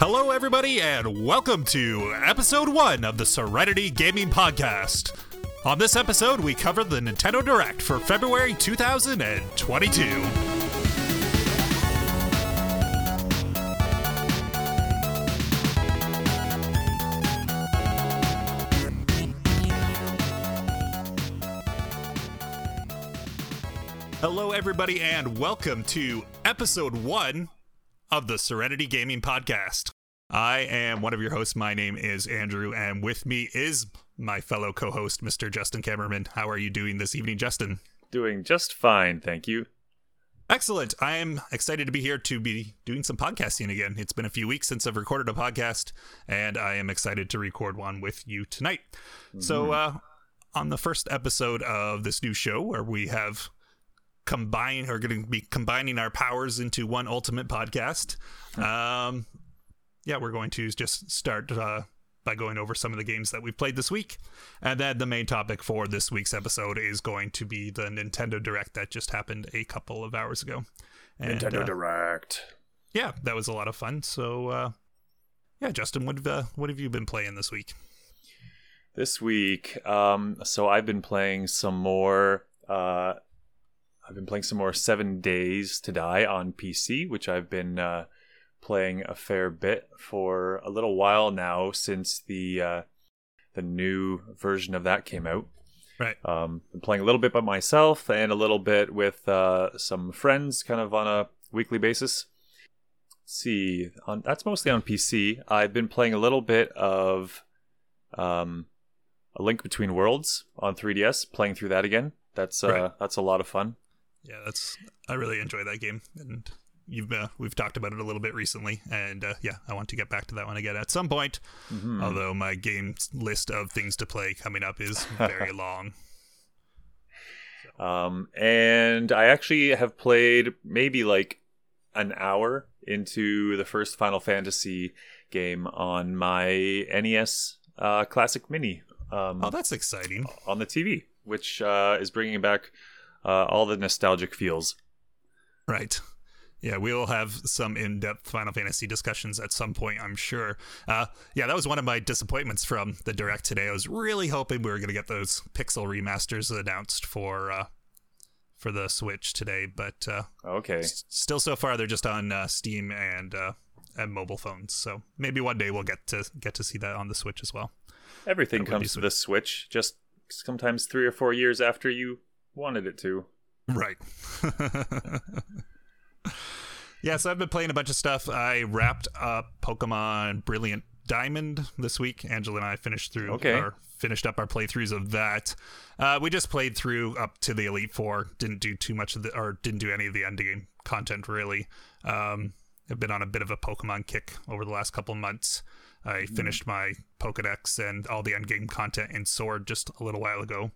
Hello, everybody, and welcome to episode one of the Serenity Gaming Podcast. On this episode, we cover the Nintendo Direct for February 2022. Hello, everybody, and welcome to episode one of the Serenity Gaming Podcast. I am one of your hosts. My name is Andrew, and with me is my fellow co host, Mr. Justin Camerman. How are you doing this evening, Justin? Doing just fine, thank you. Excellent. I am excited to be here to be doing some podcasting again. It's been a few weeks since I've recorded a podcast, and I am excited to record one with you tonight. Mm-hmm. So, uh, on the first episode of this new show, where we have combine are going to be combining our powers into one ultimate podcast. Um, yeah, we're going to just start uh, by going over some of the games that we've played this week, and then the main topic for this week's episode is going to be the Nintendo Direct that just happened a couple of hours ago. And, Nintendo uh, Direct. Yeah, that was a lot of fun. So, uh, yeah, Justin, what have, uh, what have you been playing this week? This week, um, so I've been playing some more uh, I've been playing some more Seven Days to Die on PC, which I've been uh, playing a fair bit for a little while now since the uh, the new version of that came out. Right. Um, been playing a little bit by myself and a little bit with uh, some friends, kind of on a weekly basis. Let's see, on that's mostly on PC. I've been playing a little bit of um, a Link Between Worlds on 3DS, playing through that again. That's uh, right. that's a lot of fun yeah, that's I really enjoy that game, and you've uh, we've talked about it a little bit recently, and uh, yeah, I want to get back to that one again at some point. Mm-hmm. Although my game list of things to play coming up is very long. So. Um, and I actually have played maybe like an hour into the first Final Fantasy game on my NES uh, Classic Mini. Um, oh, that's exciting! On the TV, which uh, is bringing back uh, all the nostalgic feels. Right. Yeah, we will have some in-depth Final Fantasy discussions at some point, I'm sure. Uh, yeah, that was one of my disappointments from the direct today. I was really hoping we were going to get those pixel remasters announced for uh, for the Switch today, but uh, okay, s- still so far they're just on uh, Steam and uh, and mobile phones. So maybe one day we'll get to get to see that on the Switch as well. Everything comes to the Switch, just sometimes three or four years after you wanted it to. Right. yeah, so I've been playing a bunch of stuff. I wrapped up Pokemon Brilliant Diamond this week. Angela and I finished through okay. our finished up our playthroughs of that. Uh, we just played through up to the Elite Four. Didn't do too much of the or didn't do any of the endgame content really. Um, I've been on a bit of a Pokemon kick over the last couple months. I hmm. finished my Pokedex and all the endgame content in Sword just a little while ago.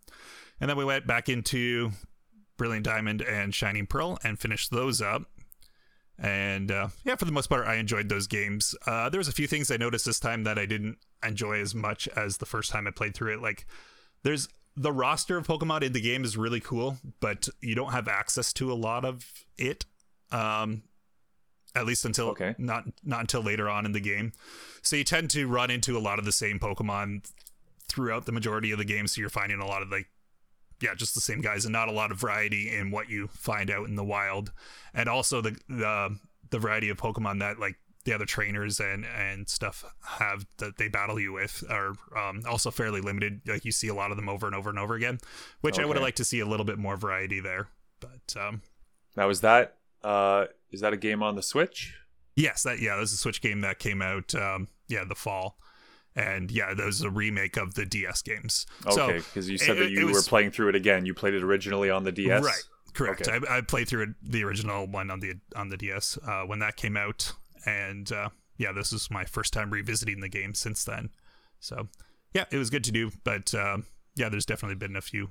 And then we went back into Brilliant Diamond and Shining Pearl and finished those up. And uh, yeah, for the most part, I enjoyed those games. Uh, there was a few things I noticed this time that I didn't enjoy as much as the first time I played through it. Like, there's the roster of Pokemon in the game is really cool, but you don't have access to a lot of it. Um, at least until okay. not not until later on in the game. So you tend to run into a lot of the same Pokemon throughout the majority of the game. So you're finding a lot of like yeah, just the same guys, and not a lot of variety in what you find out in the wild, and also the the the variety of Pokemon that like the other trainers and and stuff have that they battle you with are um, also fairly limited. Like you see a lot of them over and over and over again, which okay. I would have liked to see a little bit more variety there. But um, now is that uh, is that a game on the Switch? Yes, that yeah, there's a Switch game that came out um, yeah the fall and yeah, that was a remake of the DS games. Okay, because so you said it, that you was, were playing through it again. You played it originally on the DS, right? Correct. Okay. I, I, played through it, the original one on the on the DS uh, when that came out, and uh, yeah, this is my first time revisiting the game since then. So yeah, it was good to do, but uh, yeah, there's definitely been a few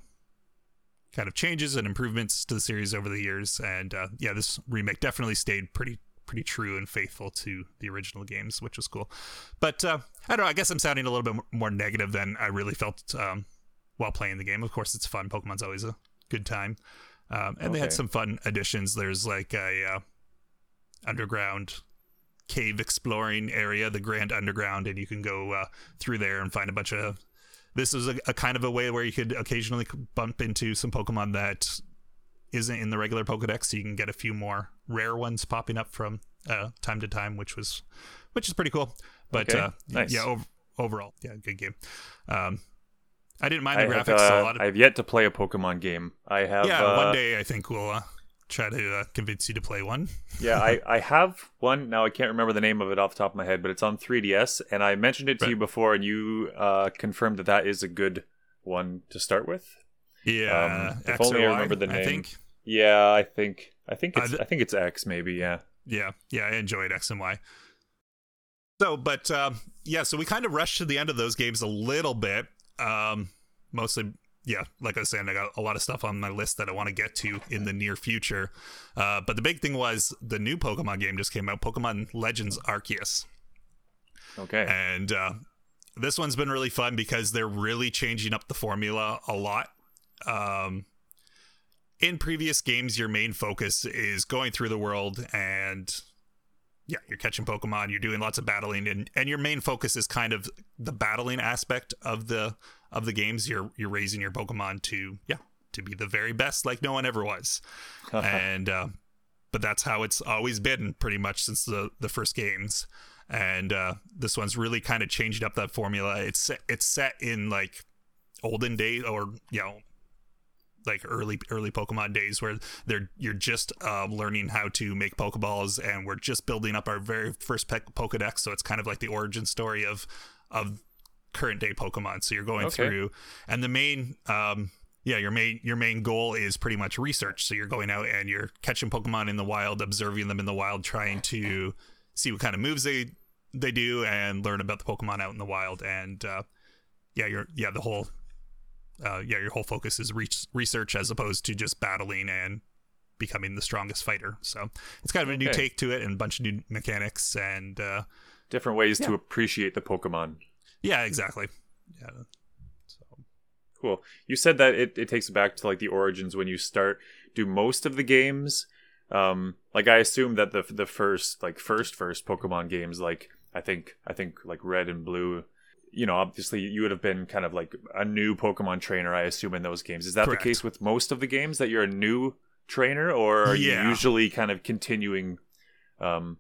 kind of changes and improvements to the series over the years, and uh, yeah, this remake definitely stayed pretty pretty true and faithful to the original games, which was cool. But uh, I don't know. I guess I'm sounding a little bit more negative than I really felt um, while playing the game. Of course, it's fun. Pokemon's always a good time, um, and okay. they had some fun additions. There's like a uh, underground cave exploring area, the Grand Underground, and you can go uh, through there and find a bunch of. This is a, a kind of a way where you could occasionally bump into some Pokemon that isn't in the regular Pokedex, so you can get a few more rare ones popping up from uh, time to time, which was which is pretty cool. But Okay, uh, nice. yeah, ov- overall, yeah, good game. Um, I didn't mind the I have, graphics a uh, lot. Of, I have yet to play a Pokemon game. I have. yeah, uh, one day I think we'll uh, try to uh, convince you to play one. yeah, I, I have one now. I can't remember the name of it off the top of my head, but it's on 3DS, and I mentioned it to Right. you before, and you uh, confirmed that that is a good one to start with. Yeah, Um, if X only I remember the I name. think. Yeah, I think I think Uh, it's th- I think it's X maybe. Yeah. yeah yeah i enjoyed x and y so but um yeah so we kind of rushed to the end of those games a little bit um mostly yeah like i was saying i got a lot of stuff on my list that i want to get to in the near future uh but the big thing was the new pokemon game just came out pokemon legends arceus Okay. and uh, this one's been really fun because they're really changing up the formula a lot. Um, in previous games, your main focus is going through the world and yeah, you're catching Pokemon, you're doing lots of battling, and, and your main focus is kind of the battling aspect of the of the games. You're you're raising your Pokemon to yeah to be the very best, like no one ever was, and uh, but that's how it's always been pretty much since the the first games and uh, this one's really kind of changed up that formula. It's set, it's set in like olden days, or you know, like early early Pokemon days, where they're you're just uh, learning how to make Pokeballs, and we're just building up our very first pe- Pokedex. So it's kind of like the origin story of of current day Pokemon. So you're going Okay. through, and the main um, yeah, your main your main goal is pretty much research. So you're going out and you're catching Pokemon in the wild, observing them in the wild, trying to see what kind of moves they they do, and learn about the Pokemon out in the wild. And uh, yeah, you're yeah the whole uh, yeah your whole focus is re- research as opposed to just battling and becoming the strongest fighter. So it's kind of a new Okay. take to it and a bunch of new mechanics and uh, Different ways to appreciate the Pokemon. yeah, exactly. Yeah. So Cool. You said that it, it takes back to like the origins when you start. Do most of the games, um, like I assume that the the first like first first Pokemon games, like I think I think like Red and Blue, you know, obviously you would have been kind of like a new Pokemon trainer. I assume in those games. Is that Correct. the case with most of the games that you're a new trainer, or are Yeah. you usually kind of continuing? Um,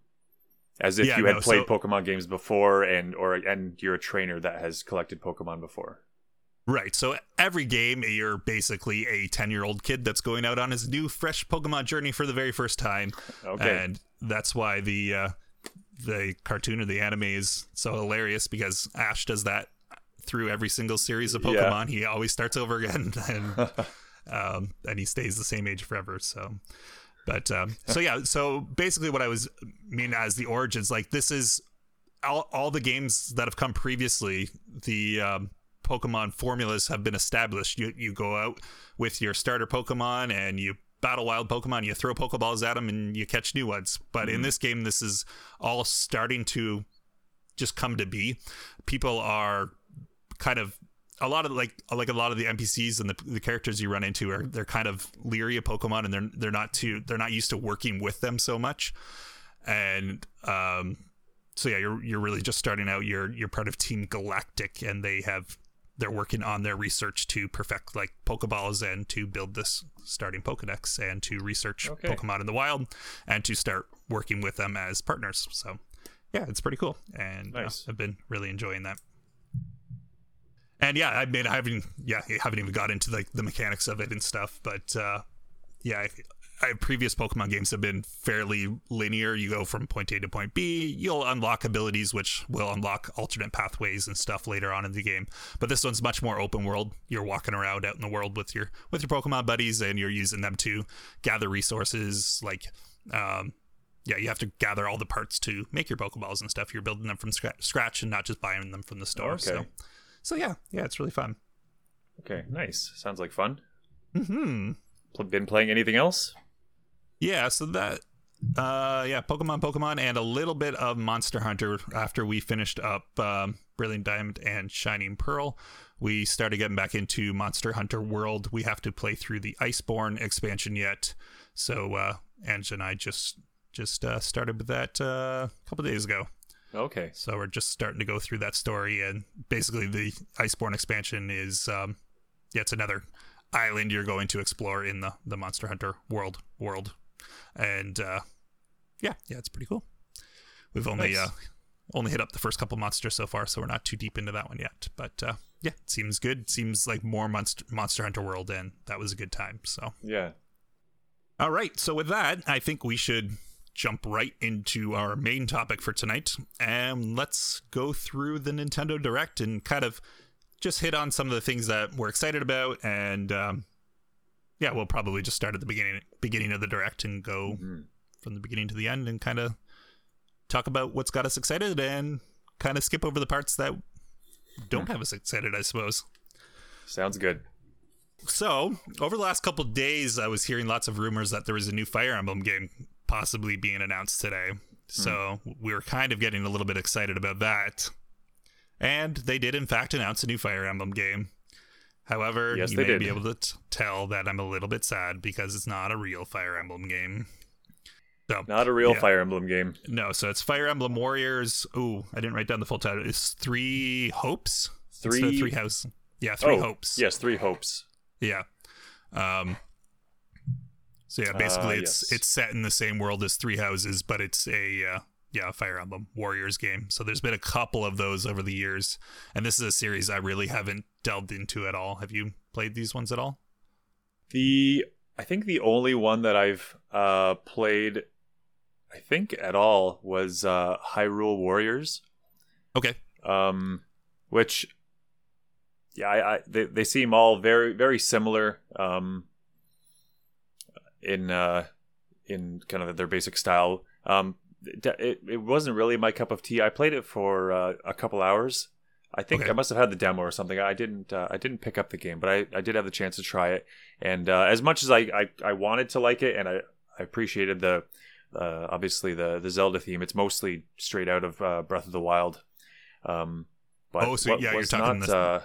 as if Yeah, you had no, played so- Pokemon games before, and or and you're a trainer that has collected Pokemon before. Right. So every game, you're basically a 10 year old kid that's going out on his new, fresh Pokemon journey for the very first time. Okay. And that's why the uh, the cartoon or the anime is so hilarious because Ash does that through every single series of Yeah. Pokemon. He always starts over again and um, and he stays the same age forever. So, but um, so yeah. So basically, what I was mean as the origins, like this is all, all the games that have come previously. The um, Pokemon formulas have been established. You you go out with your starter Pokemon and you battle wild Pokemon. You throw Pokeballs at them and you catch new ones. But in this game, this is all starting to just come to be. People are kind of a lot of like like a lot of the NPCs and the, the characters you run into are they're kind of leery of Pokemon and they're they're not too they're not used to working with them so much. And um so yeah, you're you're really just starting out. You're you're part of Team Galactic, and they have they're working on their research to perfect like Pokeballs and to build this starting Pokedex and to research Okay. Pokemon in the wild and to start working with them as partners. So yeah, it's pretty cool, and uh, I've been really enjoying that. And yeah, I mean, I haven't yeah, I haven't even got into like the mechanics of it and stuff, but uh, yeah, I, previous Pokemon games have been fairly linear. You go from point A to point B. You'll unlock abilities, which will unlock alternate pathways and stuff later on in the game. But this one's much more open world. You're walking around out in the world with your with your Pokemon buddies, and you're using them to gather resources. Like, um, yeah, you have to gather all the parts to make your Pokeballs and stuff. You're building them from scra- scratch and not just buying them from the store. So, Okay. so yeah, yeah, it's really fun. Okay, nice. Sounds like fun. Hmm. Been playing anything else? Yeah, so that uh yeah, Pokemon Pokemon and a little bit of Monster Hunter after we finished up um Brilliant Diamond and Shining Pearl. We started getting back into Monster Hunter World. We have to play through the Iceborne expansion yet. So uh Ange and I just Just uh, started with that uh, a couple days ago. Okay. So we're just starting to go through that story, and basically the Iceborne expansion is, um, yeah, it's another island you're going to explore in the the Monster Hunter world world, and uh, yeah, yeah, it's pretty cool. We've only Nice. uh, only hit up the first couple monsters so far, so we're not too deep into that one yet. But uh, yeah, it seems good. Seems like more Monster Monster Hunter World, and that was a good time. So Yeah. all right. So with that, I think we should jump right into our main topic for tonight. And let's go through the Nintendo Direct and kind of just hit on some of the things that we're excited about. And um, yeah, we'll probably just start at the beginning beginning of the Direct and go Mhm. from the beginning to the end and kind of talk about what's got us excited and kind of skip over the parts that don't have us excited, I suppose. Sounds good. So, over the last couple days, I was hearing lots of rumors that there was a new Fire Emblem game possibly being announced today. So, we were kind of getting a little bit excited about that. And they did, in fact, announce a new Fire Emblem game. However, Yes, you may did. be able to t- tell that I'm a little bit sad because it's not a real Fire Emblem game. So, Not a real Yeah. Fire Emblem game. no, so it's Fire Emblem Warriors. Ooh, I didn't write down the full title. It's Three Hopes? Three- Three House. Yeah, Three oh, Hopes. Yes, Three Hopes. Yeah. Um so yeah, basically Uh, it's yes. it's set in the same world as Three Houses, but it's a uh, yeah, Fire Emblem Warriors game. So there's been a couple of those over the years, and this is a series I really haven't delved into at all. Have you played these ones at all? The I think the only one that I've uh, played, I think at all, was uh, Hyrule Warriors. Okay. um, which yeah, I, I they they seem all very very similar um, in uh, in kind of their basic style. Um, it, it wasn't really my cup of tea. I played it for uh, a couple hours. I think Okay. I must have had the demo or something. I didn't uh, I didn't pick up the game, but I, I did have the chance to try it. And uh, as much as I, I, I wanted to like it, and I, I appreciated the uh, obviously the the Zelda theme. It's mostly straight out of uh, Breath of the Wild. Um, but Oh, so what yeah, you're talking not, the- uh,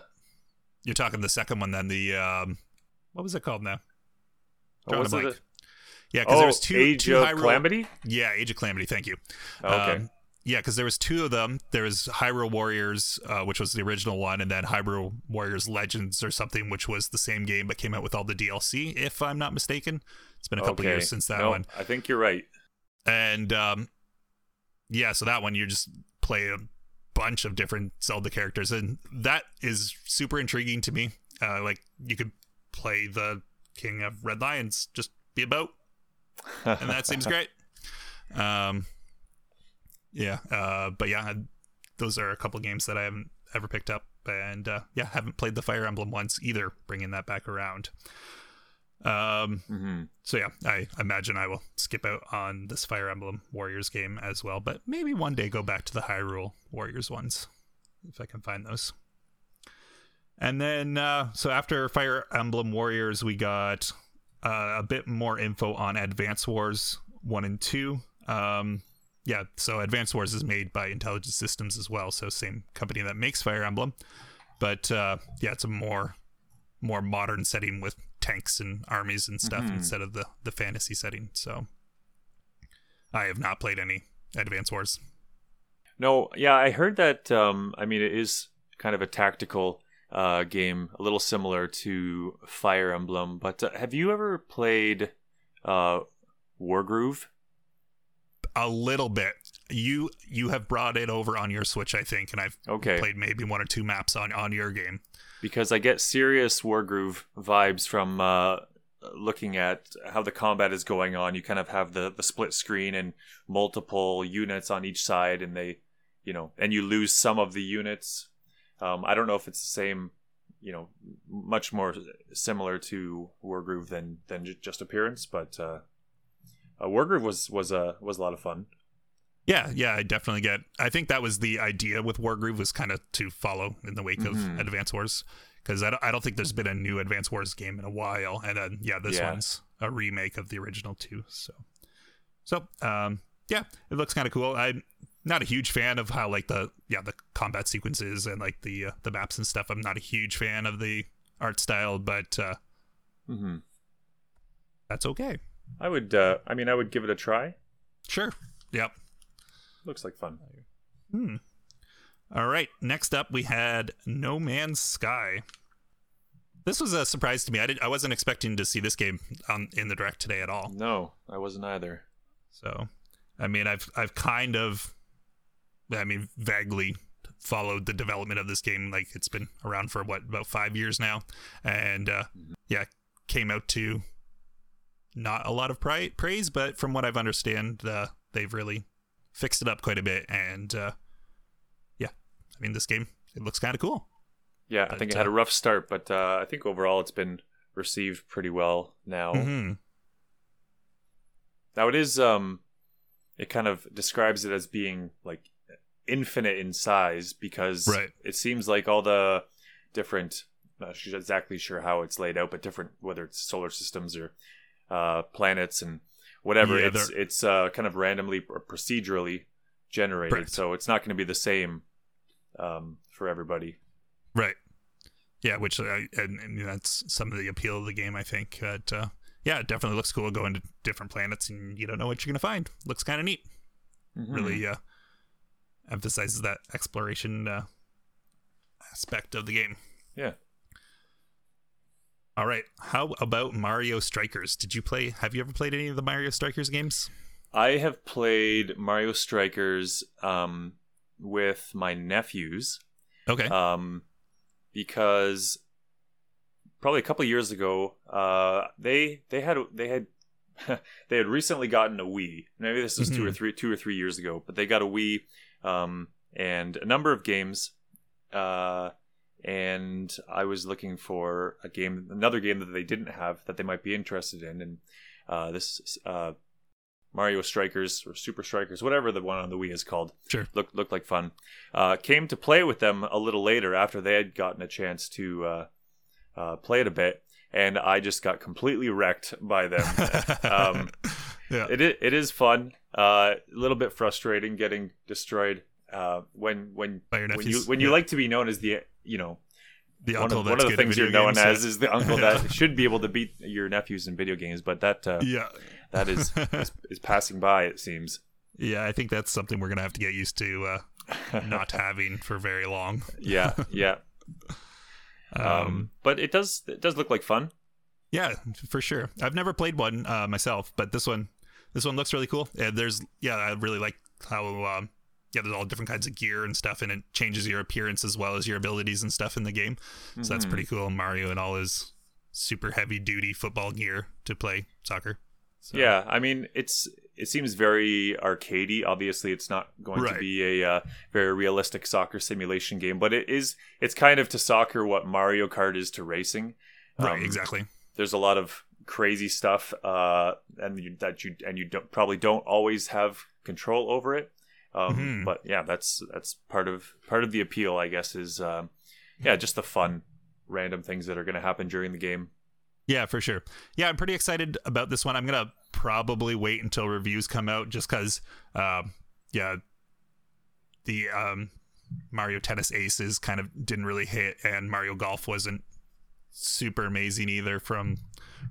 You're talking the second one then, the um what was it called now? oh, Drawing was it Yeah, because oh, there was two Age two of Hyrule Calamity. Yeah, Age of Calamity, thank you. Oh, okay. Um, yeah, because there was two of them. There was Hyrule Warriors, uh, which was the original one, and then Hyrule Warriors Legends or something, which was the same game but came out with all the DLC. If I'm not mistaken, it's been a couple okay. years since that No, one. I think you're right. And um, yeah, so that one you just play a bunch of different Zelda characters, and that is super intriguing to me. Uh, like you could play the King of Red Lions, just be a boat, and that seems great. Um, yeah, uh, but yeah, those are a couple games that I haven't ever picked up, and uh, yeah, haven't played the Fire Emblem ones either. Bringing that back around. Um, hmm so yeah, I imagine I will skip out on this Fire Emblem Warriors game as well, but maybe one day go back to the Hyrule Warriors ones if I can find those. And then, uh, so after Fire Emblem Warriors, we got uh, a bit more info on Advance Wars 1 and 2. Um, yeah, so Advance Wars is made by Intelligent Systems as well, so same company that makes Fire Emblem. But uh, yeah, it's a more more modern setting with tanks and armies and stuff Mhm. instead of the the fantasy setting. So I have not played any Advance Wars. No, yeah, I heard that. Um, I mean, it is kind of a tactical uh, game, a little similar to Fire Emblem. But uh, have you ever played uh, Wargroove? A little bit. You you have brought it over on your Switch, I think, and I've Okay, played maybe one or two maps on on your game. because I get serious Wargroove vibes from uh, looking at how the combat is going on. You kind of have the the split screen and multiple units on each side, and they, you know, and you lose some of the units. Um, I don't know if it's the same, you know, much more similar to Wargroove than than ju- just appearance, but uh, uh, Wargroove was was a was a lot of fun. Yeah, yeah, I definitely get. I think that was the idea with Wargroove was kind of to follow in the wake Mhm. of Advance Wars because I don't, I don't think there's been a new Advance Wars game in a while, and then yeah, this Yeah. one's a remake of the original too. So, so um, yeah, it looks kind of cool. I'm not a huge fan of how like the yeah the combat sequences and like the uh, the maps and stuff. I'm not a huge fan of the art style, but uh, hmm that's okay. I would, uh, I mean, I would give it a try. Sure. Yep. Looks like fun. Hmm. All right. Next up, we had No Man's Sky. This was a surprise to me. I did. I wasn't expecting to see this game on in the direct today at all. No, I wasn't either. So, I mean, I've I've kind of, I mean, vaguely followed the development of this game. Like it's been around for what about five years now, and uh, yeah, came out to not a lot of pri- praise, but from what I've understand, uh, they've really fixed it up quite a bit. And uh, yeah, I mean, this game it looks kind of cool. Yeah, I think it had uh, a rough start, but uh, I think overall it's been received pretty well now. hmm Now it is um it kind of describes it as being like infinite in size because Right. it seems like all the different not exactly sure how it's laid out, but different whether it's solar systems or uh, planets and whatever. Yeah, it's it's uh, kind of randomly or procedurally generated, Correct. so it's not going to be the same um, for everybody. Right. Yeah, which I, and, and that's some of the appeal of the game, I think. But uh, yeah, it definitely looks cool going to different planets and you don't know what you're gonna find. Looks kind of neat. Mhm. Really uh, emphasizes that exploration uh, aspect of the game. Yeah. All right. How about Mario Strikers? Did you play? Have you ever played any of the Mario Strikers games? I have played Mario Strikers um, with my nephews. Okay. um, because probably a couple years ago, uh, they they had they had they had recently gotten a Wii. Maybe this was two or Mhm. three two or three years ago, but they got a Wii um, and a number of games. Uh, and I was looking for a game, another game that they didn't have that they might be interested in, and uh, this uh, Mario Strikers or Super Strikers, whatever the one on the Wii is called, Sure. looked looked like fun. Uh, came to play with them a little later after they had gotten a chance to uh, uh, play it a bit, and I just got completely wrecked by them. um, yeah. it it is fun, uh, a little bit frustrating getting destroyed uh, when when when you when you Yeah. like to be known as the you know the one uncle of, that's one of the things you're known games, as yeah. is the uncle Yeah. that should be able to beat your nephews in video games, but that uh, yeah. that is, is is passing by. It seems. Yeah, I think that's something we're gonna have to get used to uh, not having for very long. yeah, yeah. Um, Um, but it does it does look like fun. yeah, for sure. I've never played one uh, myself, but this one, this one looks really cool. And there's, yeah, I really like how, um, yeah, there's all different kinds of gear and stuff, and it changes your appearance as well as your abilities and stuff in the game. So that's Mhm. pretty cool. Mario and all his super heavy duty football gear to play soccer. So, Yeah, I mean it's it seems very arcadey. Obviously, it's not going to be a uh, very realistic soccer simulation game, but it is. It's kind of to soccer what Mario Kart is to racing. right, Um, exactly. There's a lot of crazy stuff, uh, and you, that you and you don't, probably don't always have control over it. Um, Mhm. But yeah, that's that's part of part of the appeal, I guess, is um, yeah, just the fun, random things that are going to happen during the game. Yeah, for sure. Yeah, I'm pretty excited about this one. I'm gonna probably wait until reviews come out, just because, um, yeah, the um, Mario Tennis Aces kind of didn't really hit, and Mario Golf wasn't super amazing either from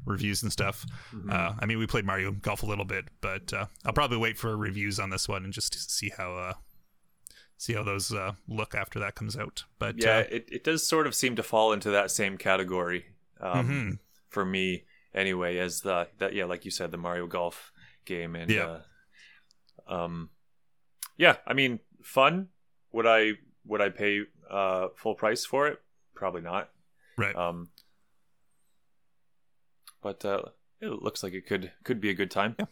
reviews and stuff. Uh, I mean, we played Mario Golf a little bit, but uh, I'll probably wait for reviews on this one and just see how uh, see how those uh, look after that comes out. But yeah, uh, it, it does sort of seem to fall into that same category um, mhm. for me, anyway. As the that yeah, like you said, the Mario Golf game, and Yeah. uh, um, yeah, I mean, fun. Would I would I pay uh, full price for it? Probably not. right. Um, but uh, it looks like it could could be a good time. yeah,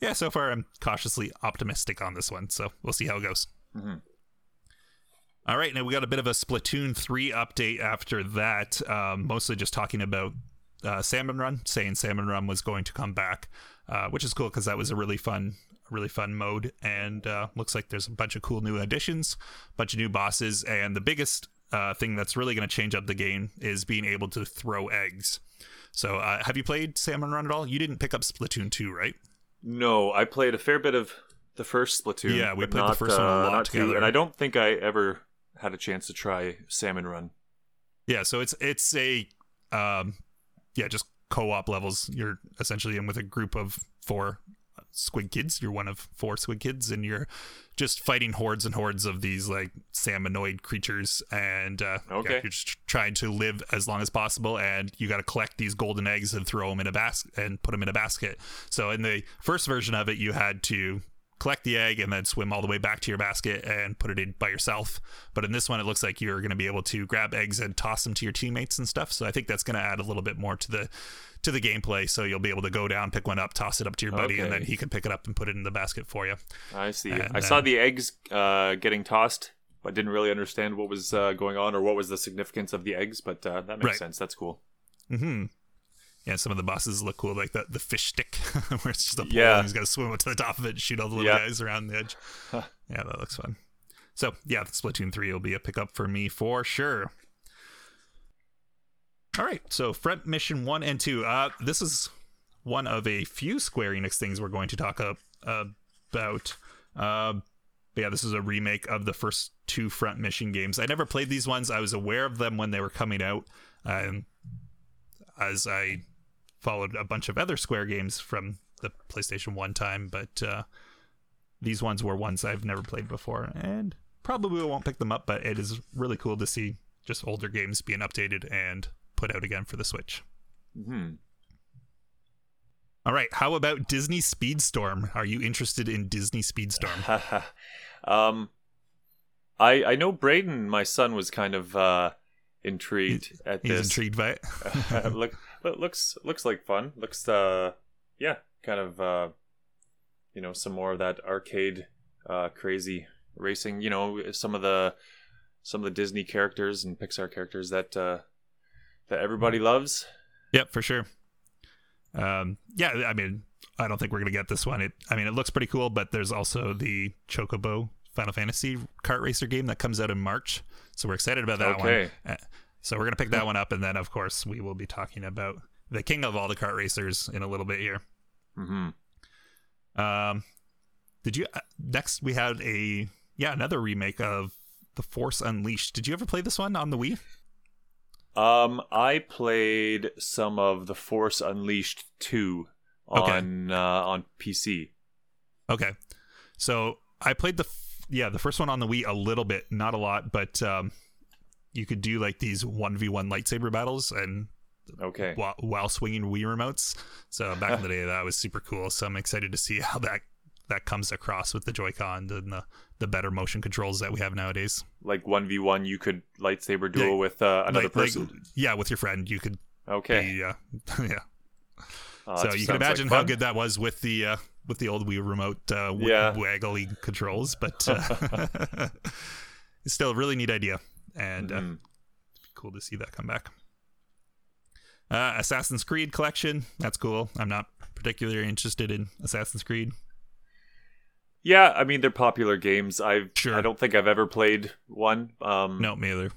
yeah. so far I'm cautiously optimistic on this one, so we'll see how it goes. Mhm. All right, now we got a bit of a Splatoon 3 update after that, um, mostly just talking about uh, Salmon Run, saying Salmon Run was going to come back, uh, which is cool because that was a really fun, really fun mode, and uh, looks like there's a bunch of cool new additions, bunch of new bosses, and the biggest uh, thing that's really going to change up the game is being able to throw eggs. So, uh, have you played Salmon Run at all? You didn't pick up Splatoon 2, right? No, I played a fair bit of the first Splatoon. Yeah, we played the not, first one a uh, lot not two, together. and I don't think I ever had a chance to try Salmon Run. Yeah, so it's it's a um yeah, just co-op levels. You're essentially in with a group of four squid kids. You're one of four squid kids, and you're just fighting hordes and hordes of these like salmonoid creatures, and uh, Okay. yeah, you're just trying to live as long as possible. And you got to collect these golden eggs and throw them in a basket and put them in a basket. So in the first version of it, you had to collect the egg and then swim all the way back to your basket and put it in by yourself. But in this one, it looks like you're going to be able to grab eggs and toss them to your teammates and stuff. So I think that's going to add a little bit more to the to the gameplay. So you'll be able to go down, pick one up, toss it up to your buddy, and then he can pick it up and put it in the basket for you. I see. And, I saw uh, the eggs uh, getting tossed, but didn't really understand what was uh, going on or what was the significance of the eggs. But uh, that makes Right. sense. That's cool. hmm Yeah, some of the bosses look cool, like the the fish stick, where it's just a pole Yeah. and he's got to swim up to the top of it and shoot all the little Yeah. guys around the edge. Huh. Yeah, that looks fun. So yeah, Splatoon three will be a pickup for me for sure. All right, so Front Mission one and two. Uh, this is one of a few Square Enix things we're going to talk up, about. Uh, yeah, this is a remake of the first two Front Mission games. I never played these ones. I was aware of them when they were coming out, um, as I followed a bunch of other Square games from the PlayStation One time. But uh, these ones were ones I've never played before, and probably won't pick them up. But it is really cool to see just older games being updated and put out again for the Switch. Hmm. All right, how about Disney Speedstorm? Are you interested in Disney Speedstorm? um, I I know Braden, my son, was kind of uh, intrigued at He's this. intrigued by it. Look, look, looks looks like fun. Looks uh, yeah, kind of uh, you know, some more of that arcade, uh, crazy racing. You know, some of the some of the Disney characters and Pixar characters that uh, that everybody loves. Yep, for sure. Um, yeah, I mean, I don't think we're gonna get this one. It, I mean, it looks pretty cool, but there's also the Chocobo Final Fantasy kart racer game that comes out in March, so we're excited about that Okay. one. Uh, so we're gonna pick that one up, and then of course we will be talking about the king of all the kart racers in a little bit here. hmm Um, did you uh, next? We had a yeah another remake of the Force Unleashed. Did you ever play this one on the Wii? Um, I played some of the Force Unleashed two Okay. on uh, on PC. Okay. So I played the f- yeah the first one on the Wii a little bit, not a lot, but um, you could do like these one v one lightsaber battles and Okay. while, while swinging Wii remotes. So back in the day, that was super cool. So I'm excited to see how that that comes across with the Joy-Con and the the better motion controls that we have nowadays. Like one v one, you could lightsaber duel Yeah, with uh, another Like- like, person. yeah, with your friend, you could okay. be uh, yeah. Uh, so you can like imagine how good that was with the uh, with the old Wii remote uh, w- Yeah. waggly controls, but uh, it's still a really neat idea and uh, Mhm. cool to see that come back. Uh, Assassin's Creed collection, that's cool. I'm not particularly interested in Assassin's Creed. Yeah, I mean they're popular games. I Sure. I don't think I've ever played one. Um, No, me either.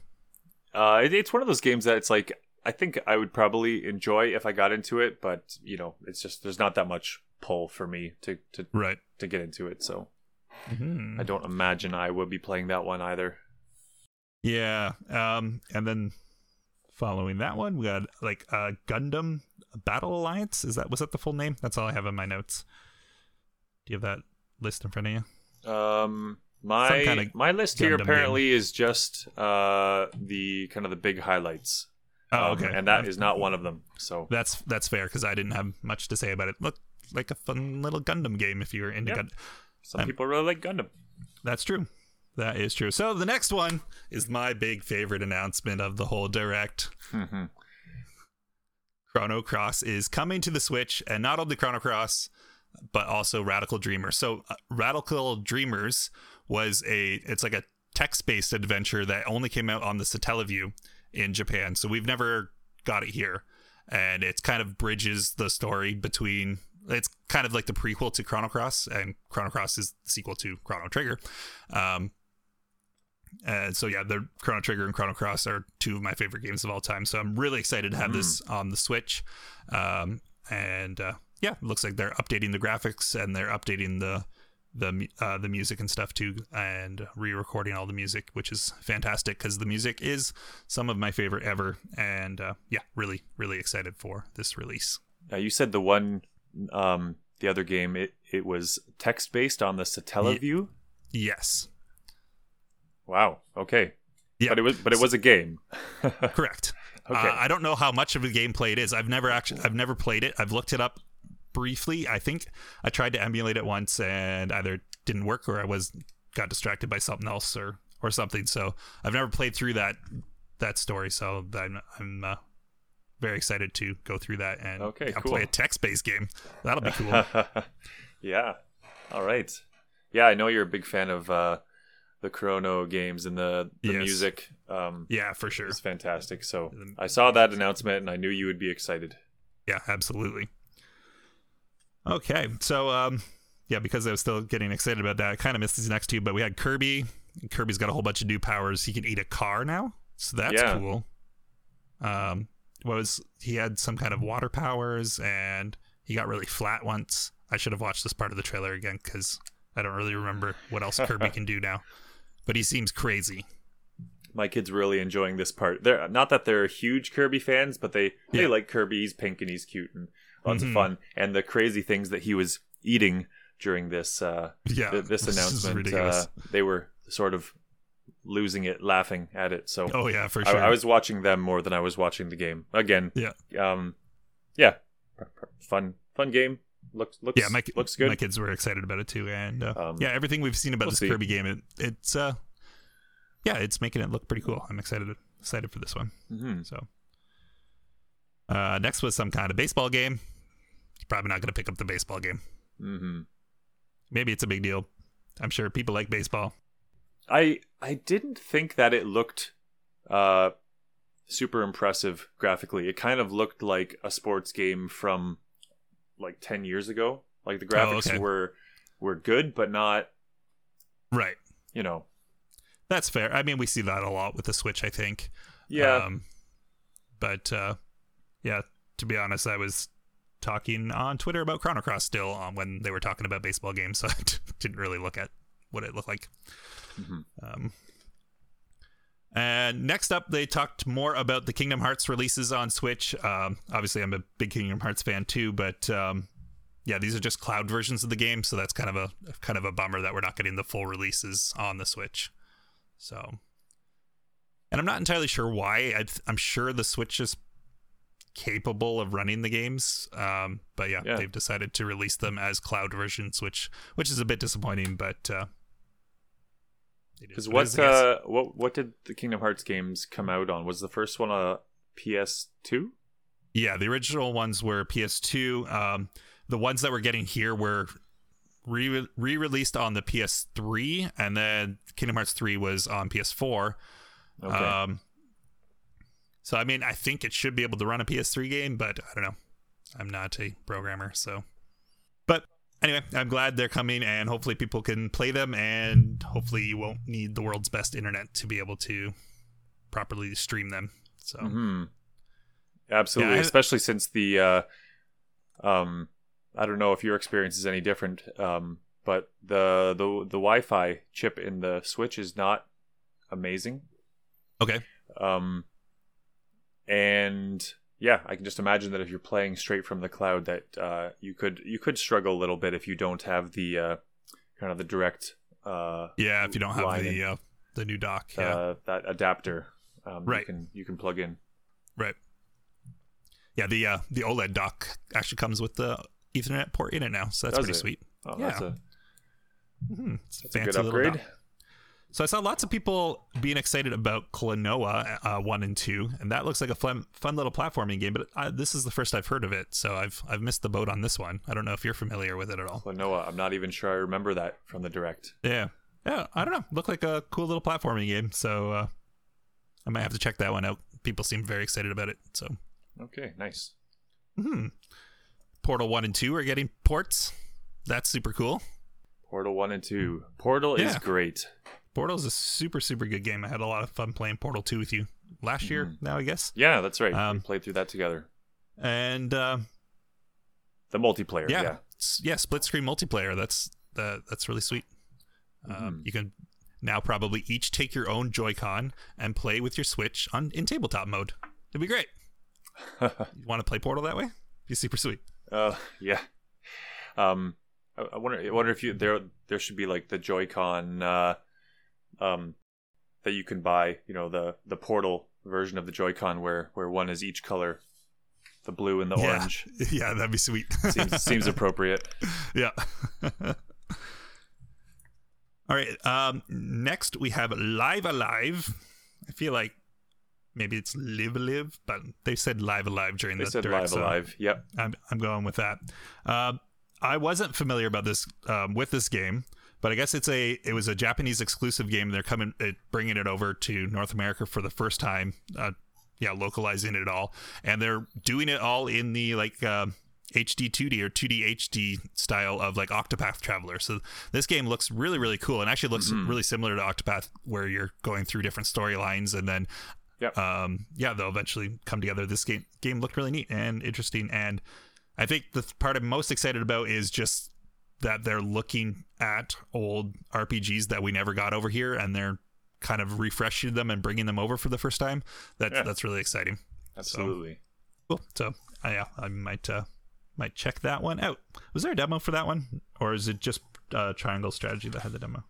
uh, it, it's one of those games that it's like I think I would probably enjoy if I got into it, but you know, it's just there's not that much pull for me to to Right. to get into it. So Mhm. I don't imagine I would be playing that one either. Yeah. Um, and then following that one, we got like uh, Gundam Battle Alliance. Is that was that the full name? That's all I have in my notes. Do you have that list in front of you? Um, my my list here Gundam apparently is just uh the kind of the big highlights. Oh, Um, okay. and that is not one of them. So That's that's fair because I didn't have much to say about it. Looked like a fun little Gundam game if you were into Yeah. Gundam. some Um, people really like Gundam. That's true. That is true. So the next one is my big favorite announcement of the whole direct. Mhm. Chrono Cross is coming to the Switch, and not only Chrono Cross, but also Radical Dreamer. So uh, Radical Dreamers was a it's like a text-based adventure that only came out on the Satellaview in Japan. So we've never got it here, and it kind of bridges the story between. It's kind of like the prequel to Chrono Cross, and Chrono Cross is the sequel to Chrono Trigger. Um, and so yeah, the Chrono Trigger and Chrono Cross are two of my favorite games of all time. So I'm really excited to have this on the Switch. Um, and uh, yeah, it looks like they're updating the graphics and they're updating the the uh, the music and stuff too, and re-recording all the music, which is fantastic because the music is some of my favorite ever. And uh, yeah, really really excited for this release. Now you said the one um the other game it it was text based on the Satella Satellaview. Yes. Wow. Okay. Yeah. But it was but it was a game. Correct. Okay. Uh, I don't know how much of a gameplay it is. I've never actually I've never played it. I've looked it up briefly. I think I tried to emulate it once and either didn't work or I was got distracted by something else or or something. So I've never played through that that story. So I'm I'm uh, very excited to go through that and Okay, cool. play a text based game. That'll be cool. yeah. All right. Yeah, I know you're a big fan of uh, the Chrono games and the, the Yes. music. Um, yeah, for sure. It's fantastic. So I saw that announcement and I knew you would be excited. Yeah, absolutely. Okay, so um, yeah, because I was still getting excited about that, I kind of missed these next two, but we had Kirby. Kirby's got a whole bunch of new powers. He can eat a car now, so that's Yeah. cool. Um, what was he had some kind of water powers, and he got really flat once. I should have watched this part of the trailer again because I don't really remember what else Kirby can do now. But he seems crazy. My kids really enjoying this part. They're not that they're huge Kirby fans, but they they like Kirby. He's pink and he's cute and lots Mhm. of fun. And the crazy things that he was eating during this uh, Yeah, th- this is announcement, uh, they were sort of losing it, laughing at it. So oh yeah, for I, sure. I was watching them more than I was watching the game. Again, Yeah. um, yeah, fun, fun game. Looks looks yeah, my, looks good. My kids were excited about it too, and uh, Um, yeah, everything we've seen about we'll this see. Kirby game, it, it's uh, yeah, it's making it look pretty cool. I'm excited excited for this one. Mhm. So, uh, next was some kind of baseball game. Probably not going to pick up the baseball game. Mhm. Maybe it's a big deal. I'm sure people like baseball. I I didn't think that it looked uh super impressive graphically. It kind of looked like a sports game from like 10 years ago. Like the graphics okay. were were good but not, Right. you know. That's fair. I mean, we see that a lot with the Switch. I think. Yeah. Um, but uh, yeah, to be honest, I was talking on Twitter about Chrono Cross still um, when they were talking about baseball games, so I didn't really look at what it looked like. Mhm. Um, and next up, they talked more about the Kingdom Hearts releases on Switch. Um, obviously, I'm a big Kingdom Hearts fan too, but um, yeah, these are just cloud versions of the game, so that's kind of a kind of a bummer that we're not getting the full releases on the Switch. So, and I'm not entirely sure why. I, I'm sure the Switch is capable of running the games, um, but yeah, Yeah. they've decided to release them as cloud versions, which which is a bit disappointing, but. Uh, Cuz it what uh what what did the Kingdom Hearts games come out on? Was the first one a PS2? Yeah, the original ones were PS2. Um, the ones that we're getting here were re released on the PS3, and then Kingdom Hearts 3 was on PS4. Okay. Um, so, I mean, I think it should be able to run a PS3 game, but I don't know. I'm not a programmer, so. But anyway, I'm glad they're coming, and hopefully people can play them, and hopefully you won't need the world's best internet to be able to properly stream them. So. hmm Absolutely, Yeah, I- especially since the uh, um, I don't know if your experience is any different, um, but the the the Wi-Fi chip in the Switch is not amazing. Okay. Um, and yeah, I can just imagine that if you're playing straight from the cloud, that uh, you could you could struggle a little bit if you don't have the uh, kind of the direct uh, Yeah, if you don't have the uh, the new dock, yeah, uh, that adapter, um, you can you can plug in. right. Yeah, the uh, the OLED dock actually comes with the Ethernet port in it now, so that's Does pretty it? sweet. Oh, Yeah. that's a hmm It's that's a good upgrade. So I saw lots of people being excited about Klonoa uh, one and two, and that looks like a fun, fun little platforming game. But uh, this is the first I've heard of it, so I've I've missed the boat on this one. I don't know if you're familiar with it at all. Klonoa. I'm not even sure I remember that from the direct. Yeah, yeah. I don't know. Looked like a cool little platforming game, so uh, I might have to check that one out. People seem very excited about it. So, Okay, nice. hmm. Portal one and two are getting ports. That's super cool. Portal one and two. Portal is great. Portal is a super super good game. I had a lot of fun playing Portal two with you last year. Mhm. Now I guess, Yeah, that's right. Um, we played through that together. and. Uh, The multiplayer. yeah, Yeah. yeah, split screen multiplayer. That's that. That's really sweet. Um, Mhm. you can now probably each take your own Joy-Con and play with your Switch on in tabletop mode. It'd be great. You want to play Portal that way? Be super sweet. Uh, yeah. Um, I, I wonder. I wonder if you there there should be like the Joy-Con, uh, um, that you can buy. You know the the portal version of the Joy-Con where where one is each color, the blue and the Yeah. orange. Yeah, that'd be sweet. Seems seems appropriate. yeah. All right. Um, next we have Live Alive. I feel like maybe it's Live Live, but they said Live Alive during They the said direct, live so alive. Yep. I'm I'm going with that. Um, I wasn't familiar about this um, with this game, but I guess it's a it was a Japanese exclusive game. They're coming uh, bringing it over to North America for the first time. Uh, yeah, localizing it all, and they're doing it all in the like. um HD 2D or 2D HD style of like Octopath Traveler. So this game looks really really cool and actually looks really similar to Octopath where you're going through different storylines and then Yep. um yeah they'll eventually come together. This game game looked really neat and interesting and I think the th- part I'm most excited about is just that they're looking at old RPGs that we never got over here and they're kind of refreshing them and bringing them over for the first time. That's Yeah. that's really exciting. Absolutely. Cool. So uh, yeah, I might uh, might check that one out. Was there a demo for that one, or is it just uh, Triangle Strategy that had the demo?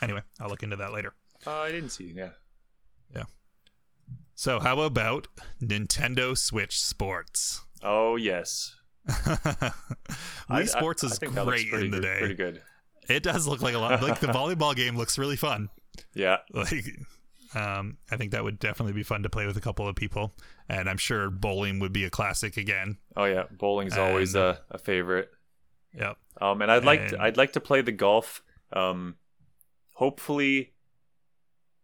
Anyway, I'll look into that later. Uh, I didn't see. Yeah. Yeah. So how about Nintendo Switch Sports? Oh yes. Wii I- I- Sports I is think that looks great in the day. Pretty good. It does look like a lot. Like the volleyball game looks really fun. Yeah. Like, um, I think that would definitely be fun to play with a couple of people, and I'm sure bowling would be a classic again. Oh yeah. Bowling's always a, a favorite. Yep. Um, and I'd like And- to, I'd like to play the golf. Um, hopefully,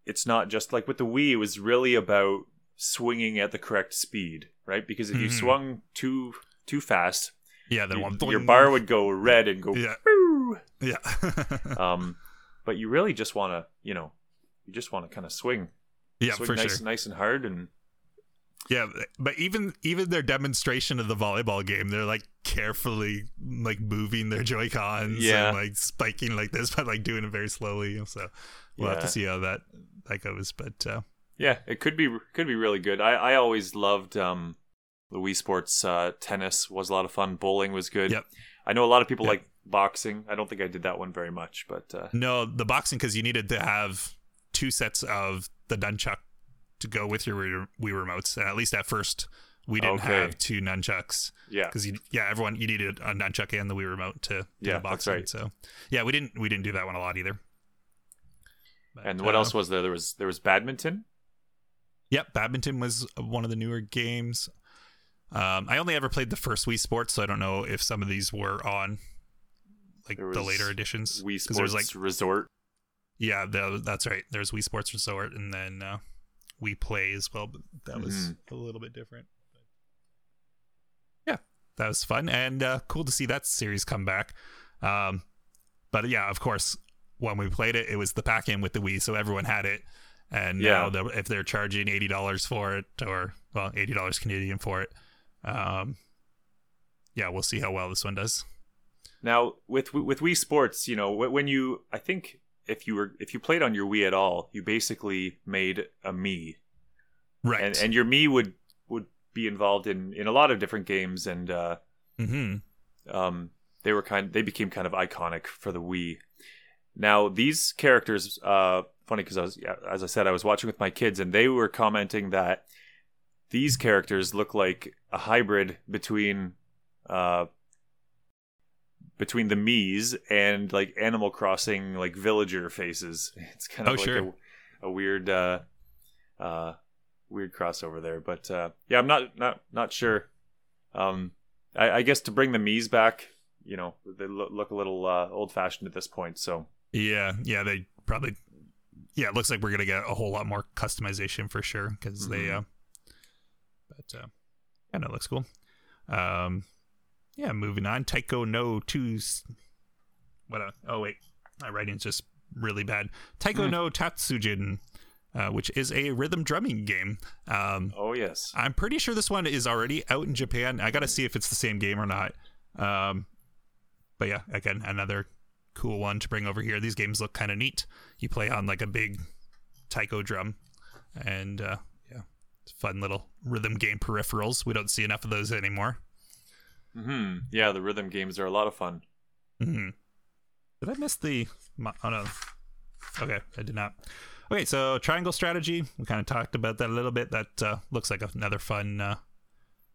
it's not just like with the Wii. It was really about swinging at the correct speed, right? Because if you Mhm. swung too too fast, Yeah. Then you- your bar would go red and go. Yeah. "Woo." Yeah. Um, but you really just want to, you know, you just want to kind of swing, yeah, swing for nice, sure. nice and hard, and Yeah, but even even their demonstration of the volleyball game, they're like carefully like moving their Joy Cons Yeah. and like spiking like this, but like doing it very slowly. So we'll have to see how that that goes. But uh, Yeah, it could be could be really good. I I always loved um the Wii Sports uh, tennis was a lot of fun. Bowling was good. Yep. I know a lot of people Yep. like boxing. I don't think I did that one very much, but uh, no, the boxing because you needed to have two sets of the nunchuck to go with your Wii remotes. And at least at first, we didn't Okay. have two nunchucks yeah, because yeah everyone you needed a nunchuck and the Wii remote to do Yeah, the boxing. right. So yeah, we didn't we didn't do that one a lot either. But, and what uh, else was there? There was there was badminton. Yep, badminton was one of the newer games. Um, I only ever played the first Wii Sports, so I don't know if some of these were on like the later editions. Wii Sports there's like Resort. yeah, that's right. There's Wii Sports Resort, and then uh, Wii Play as well, but that was Mhm. a little bit different. Yeah, that was fun and uh, cool to see that series come back. Um, but yeah, of course, when we played it, it was the pack-in with the Wii, so everyone had it. And Yeah. they're, if they're charging eighty dollars for it, or well, eighty dollars Canadian for it, um, yeah, we'll see how well this one does. Now with with Wii Sports, you know, when you I think if you were if you played on your Wii at all, you basically made a Mii, Right. and and your Mii would would be involved in in a lot of different games, and uh, mm-hmm. um, they were kind they became kind of iconic for the Wii. Now these characters, uh, funny because I was yeah, as I said I was watching with my kids and they were commenting that these characters look like a hybrid between uh, between the Mii's and like Animal Crossing like villager faces. It's kind of Oh, like sure. a, a weird uh, uh, weird crossover there, but uh, yeah, I'm not not not sure. Um, I, I guess to bring the Mii's back, you know, they look, look a little uh, old fashioned at this point. So Yeah, yeah, they probably. Yeah, it looks like we're gonna get a whole lot more customization for sure because they. Mhm. Uh, but uh, yeah, no, it looks cool. Um, yeah, moving on. Taiko no two. What? A, oh wait, my writing's just really bad. Taiko Hmm. no Tatsujin, uh, which is a rhythm drumming game. Um, oh yes, I'm pretty sure this one is already out in Japan. I gotta see if it's the same game or not. Um, but yeah, again, another cool one to bring over here. These games look kind of neat. You play on like a big taiko drum, and uh, fun little rhythm game peripherals. We don't see enough of those anymore. hmm yeah, the rhythm games are a lot of fun. hmm Did I miss the? Oh no. Okay, I did not. Okay, so triangle strategy. We kind of talked about that a little bit. That uh, looks like another fun, uh,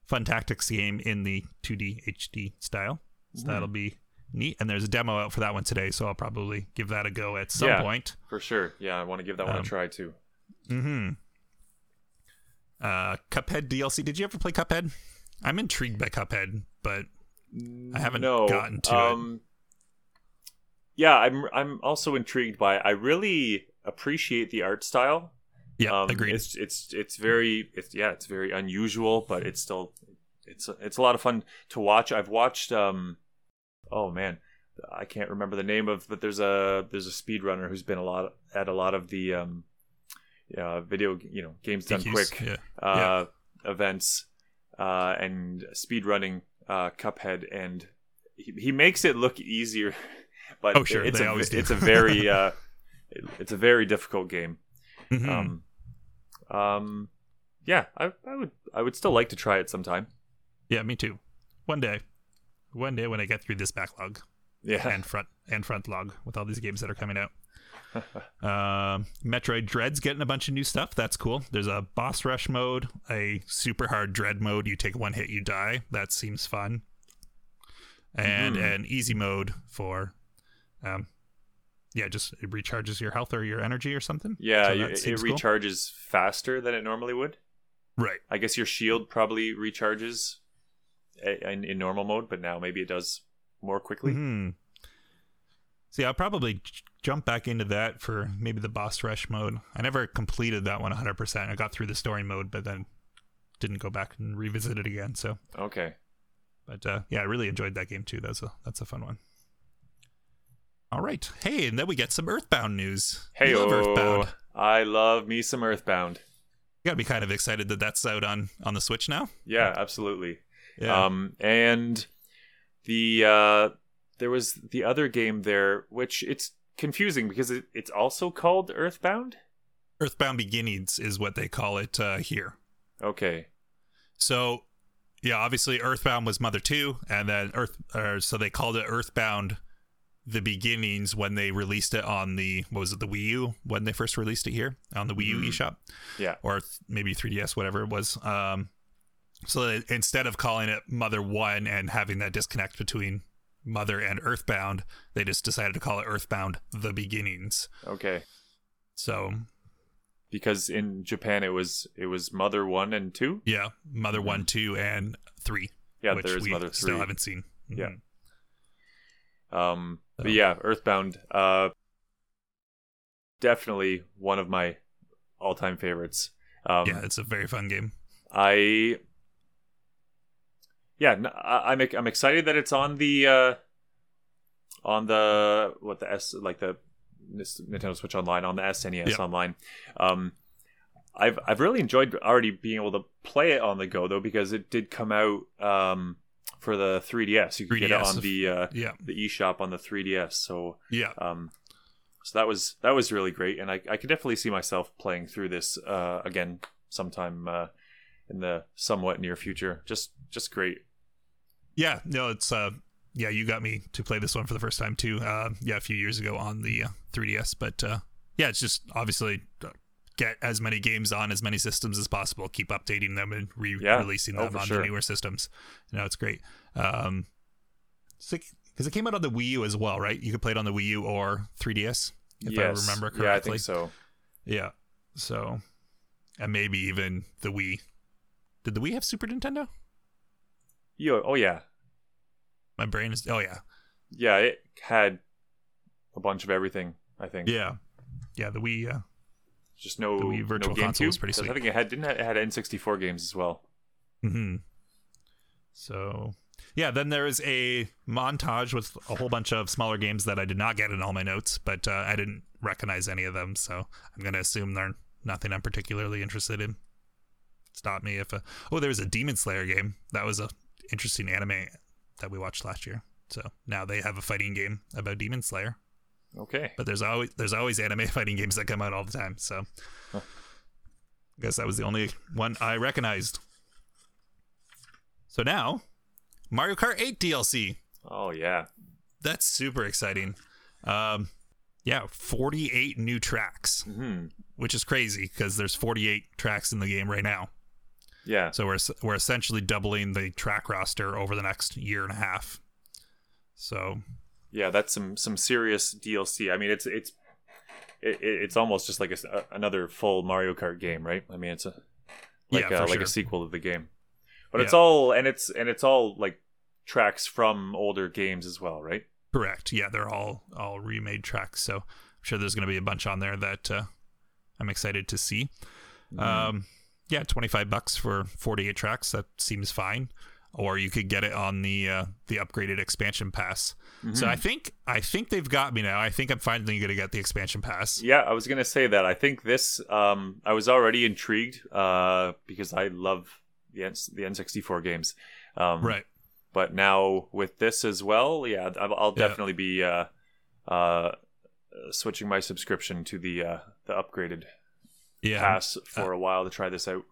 fun tactics game in the 2D HD style. So Mm-hmm. that'll be neat. And there's a demo out for that one today, so I'll probably give that a go at some Yeah. point. For sure. Yeah, I want to give that one Um, a try too. Hmm. Uh, Cuphead DLC. Did you ever play Cuphead? I'm intrigued by Cuphead, but I haven't no, gotten to it. um, Yeah, I'm. I'm also intrigued by. I really appreciate the art style. yeah, Um, agreed. It's it's it's very it's yeah it's very unusual, but it's still it's it's a lot of fun to watch. I've watched um oh man I can't remember the name of but there's a there's a speedrunner who's been a lot at a lot of the um uh, video you know games done DQs, quick Yeah. uh, events uh, and speedrunning uh, Cuphead, and he, he makes it look easier. But Oh, sure, it's they a it's a very uh, it- it's a very difficult game. Mhm. Um, um, yeah, I, I would I would still like to try it sometime. yeah, me too. One day, one day when I get through this backlog Yeah, and front and front log with all these games that are coming out. Um, Metroid Dread's getting a bunch of new stuff. That's cool. There's a boss rush mode, a super hard dread mode. You take one hit, you die. That seems fun. And Mhm. an easy mode for, um, yeah, just it recharges your health or your energy or something. yeah, So you- it, seems cool. recharges faster than it normally would. Right. I guess your shield probably recharges in, in normal mode, but now maybe it does more quickly. Hmm. See, I'll probably j- jump back into that for maybe the boss rush mode. I never completed that one 100%. I got through the story mode, but then didn't go back and revisit it again. So, Okay. but uh, yeah, I really enjoyed that game too. That's a that's a fun one. All right, hey, and then we get some Earthbound news. Hey, Earthbound. I love me some Earthbound. You gotta be kind of excited that that's out on on the Switch now. Yeah, absolutely. Yeah. Um, and the uh, there was the other game there, which it's confusing because it, it's also called Earthbound. Earthbound Beginnings is what they call it uh, here. Okay. So, yeah, obviously Earthbound was Mother 2 and then Earth or so they called it Earthbound the beginnings when they released it on the what was it the Wii U when they first released it here on the Wii U Mhm. eShop Yeah. or th- maybe 3DS whatever it was um so instead of calling it Mother 1 and having that disconnect between Mother and Earthbound they just decided to call it Earthbound the beginnings Okay. so Because in Japan it was it was Mother One and Two. yeah Mother Mhm. 1 2 and 3 Yeah, which there's we Mother still haven't seen Yeah. Mhm. Um, So- but yeah, Earthbound. Uh, definitely one of my all-time favorites. Um, yeah it's a very fun game I yeah, n- I, am I'm excited that it's on the uh, on the what the S like the Nintendo Switch Online on the SNES Yep. Online. Um, I've I've really enjoyed already being able to play it on the go though because it did come out um, for the 3DS. You could get it 3DS, on the uh, yeah the eShop on the 3DS. So yeah um, so that was that was really great, and I I could definitely see myself playing through this uh, again sometime uh, in the somewhat near future. Just just great. Yeah, no, it's uh yeah, you got me to play this one for the first time too. Uh yeah, a few years ago on the uh, 3DS, but uh yeah, it's just obviously uh, get as many games on as many systems as possible, keep updating them and re-releasing Oh, them on sure. the newer systems. You know, it's great. Um because it came out on the Wii U as well, right? You could play it on the Wii U or 3DS, if I remember correctly. Yeah, I think so. Yeah. So, and maybe even the Wii. Did the Wii have Super Nintendo? Yo, oh yeah, My brain is. Oh yeah, yeah. It had a bunch of everything. I think. yeah, yeah. The Wii. Uh, Just no The Wii Virtual no Console was pretty 'cause I think it had didn't it had N64 games as well. hmm So yeah, then there is a montage with a whole bunch of smaller games that I did not get in all my notes, but uh, I didn't recognize any of them, so I'm gonna assume they're nothing I'm particularly interested in. Stop me if a oh, there was a Demon Slayer game that was a interesting anime that we watched last year. So now they have a fighting game about Demon Slayer, Okay. but there's always there's always anime fighting games that come out all the time. So Huh. I guess that was the only one I recognized. So now, Mario Kart 8 DLC. Oh yeah. That's super exciting. Um, yeah, 48 new tracks, hmm which is crazy because there's 48 tracks in the game right now. Yeah. So we're we're essentially doubling the track roster over the next year and a half. So Yeah, that's some some serious DLC. I mean, it's it's it, it's almost just like a another full Mario Kart game, right? I mean, it's a like Yeah, a, like sure. a sequel to the game, but it's all and it's and it's all like tracks from older games as well, right? correct, yeah, they're all all remade tracks. So I'm sure there's going to be a bunch on there that uh, I'm excited to see. Um, yeah, 25 bucks for 48 tracks. That seems fine. Or you could get it on the uh, the upgraded expansion pass. So I think I think they've got me now. I think I'm finally going to get the expansion pass. Yeah, I was gonna say that. I think this. Um, I was already intrigued uh, because I love the N- the N64 games. Um, Right. But now with this as well, yeah, I'll, I'll Yeah. definitely be uh, uh, switching my subscription to the uh, the upgraded Yeah. pass for a while to try this out.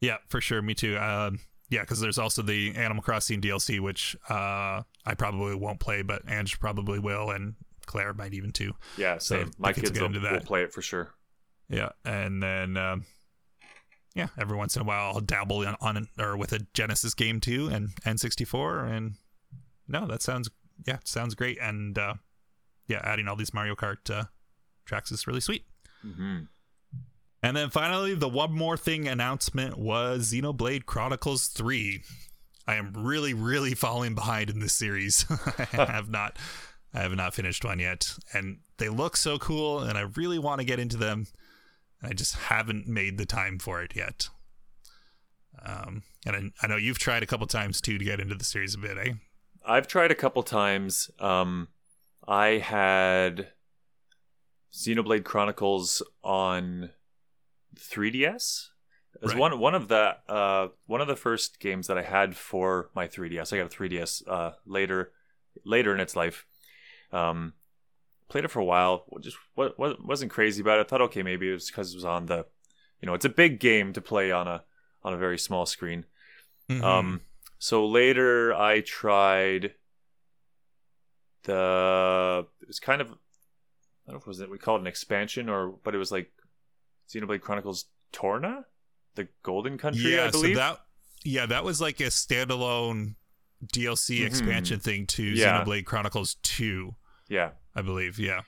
Yeah, for sure. Me too. Um, yeah, because there's also the Animal Crossing DLC, which uh, I probably won't play, but Ange probably will, and Claire might even too. Yeah, So same. My can kids get will, into will play it for sure. Yeah, and then um, yeah, every once in a while I'll dabble on, on or with a Genesis game too, and N64, and no, that sounds yeah, sounds great, and uh, yeah, adding all these Mario Kart uh, tracks is really sweet. hmm And then finally, the one more thing announcement was Xenoblade Chronicles 3. I am really, really falling behind in this series. I have not I have not finished one yet. And they look so cool and I really want to get into them. I just haven't made the time for it yet. Um, and I, I know you've tried a couple times too to get into the series a bit, eh? I've tried a couple times. Um, I had Xenoblade Chronicles on 3DS. It was Right. one one of the uh, one of the first games that I had for my 3DS. I got a 3DS uh, later later in its life. Um, played it for a while. Just wa- wa- wasn't crazy about it. I thought okay maybe it was because it was on the, you know, it's a big game to play on a on a very small screen. Mhm. Um, so later I tried the it was kind of I don't know if it was it we call it an expansion or but it was like Xenoblade Chronicles Torna, the Golden Country, yeah, I believe. so that yeah, that was like a standalone DLC Mhm. expansion thing to Yeah. Xenoblade Chronicles 2, yeah. I believe. Yeah.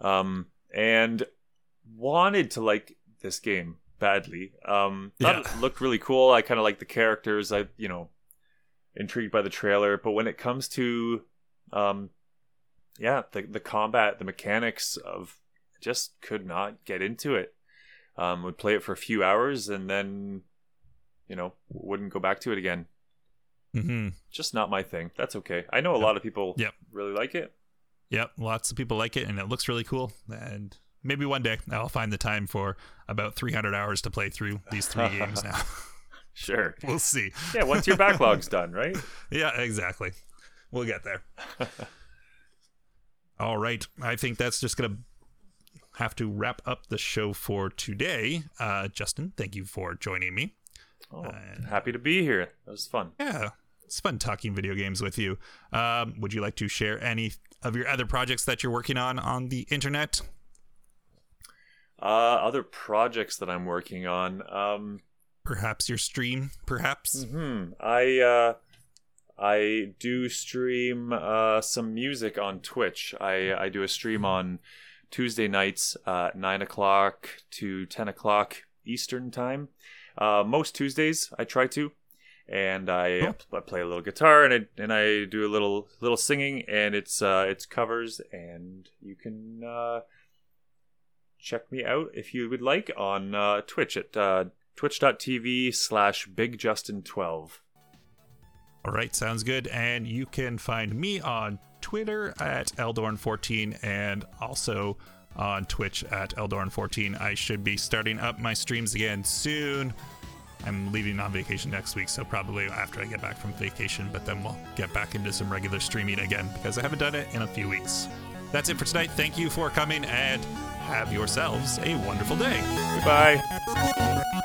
Um, and wanted to like this game badly. Um, thought Yeah. it looked really cool. I kind of like the characters. I you know intrigued by the trailer, but when it comes to um, yeah, the the combat, the mechanics of just could not get into it. Um, would play it for a few hours and then you know wouldn't go back to it again. Mm-hmm. Just not my thing. That's okay. I know a Yep. lot of people Yep. really like it. Yep, lots of people like it, and it looks really cool. And maybe one day I'll find the time for about 300 hours to play through these three games now. Sure. we'll see. Yeah, once your backlog's done, right? Yeah, exactly. We'll get there. All right. I think that's just going to have to wrap up the show for today. Uh, Justin, thank you for joining me. Oh, Uh, happy to be here. That was fun. Yeah, it's fun talking video games with you. Um, would you like to share any of your other projects that you're working on on the internet? Uh, other projects that I'm working on. Um, Perhaps your stream, perhaps? hmm I uh, I do stream uh, some music on Twitch. I I do a stream on Tuesday nights, uh, nine o'clock to ten o'clock Eastern time. Uh, most Tuesdays I try to, and I. I play a little guitar and I and I do a little little singing, and it's uh, it's covers, and you can uh, check me out if you would like on uh, Twitch at uh, twitch.tv slash bigjustin12. All right, sounds good. And you can find me on Twitter at Eldorn14 and also on Twitch at Eldorn14. I should be starting up my streams again soon. I'm leaving on vacation next week, so probably after I get back from vacation, but then we'll get back into some regular streaming again because I haven't done it in a few weeks. That's it for tonight. Thank you for coming and have yourselves a wonderful day. Goodbye.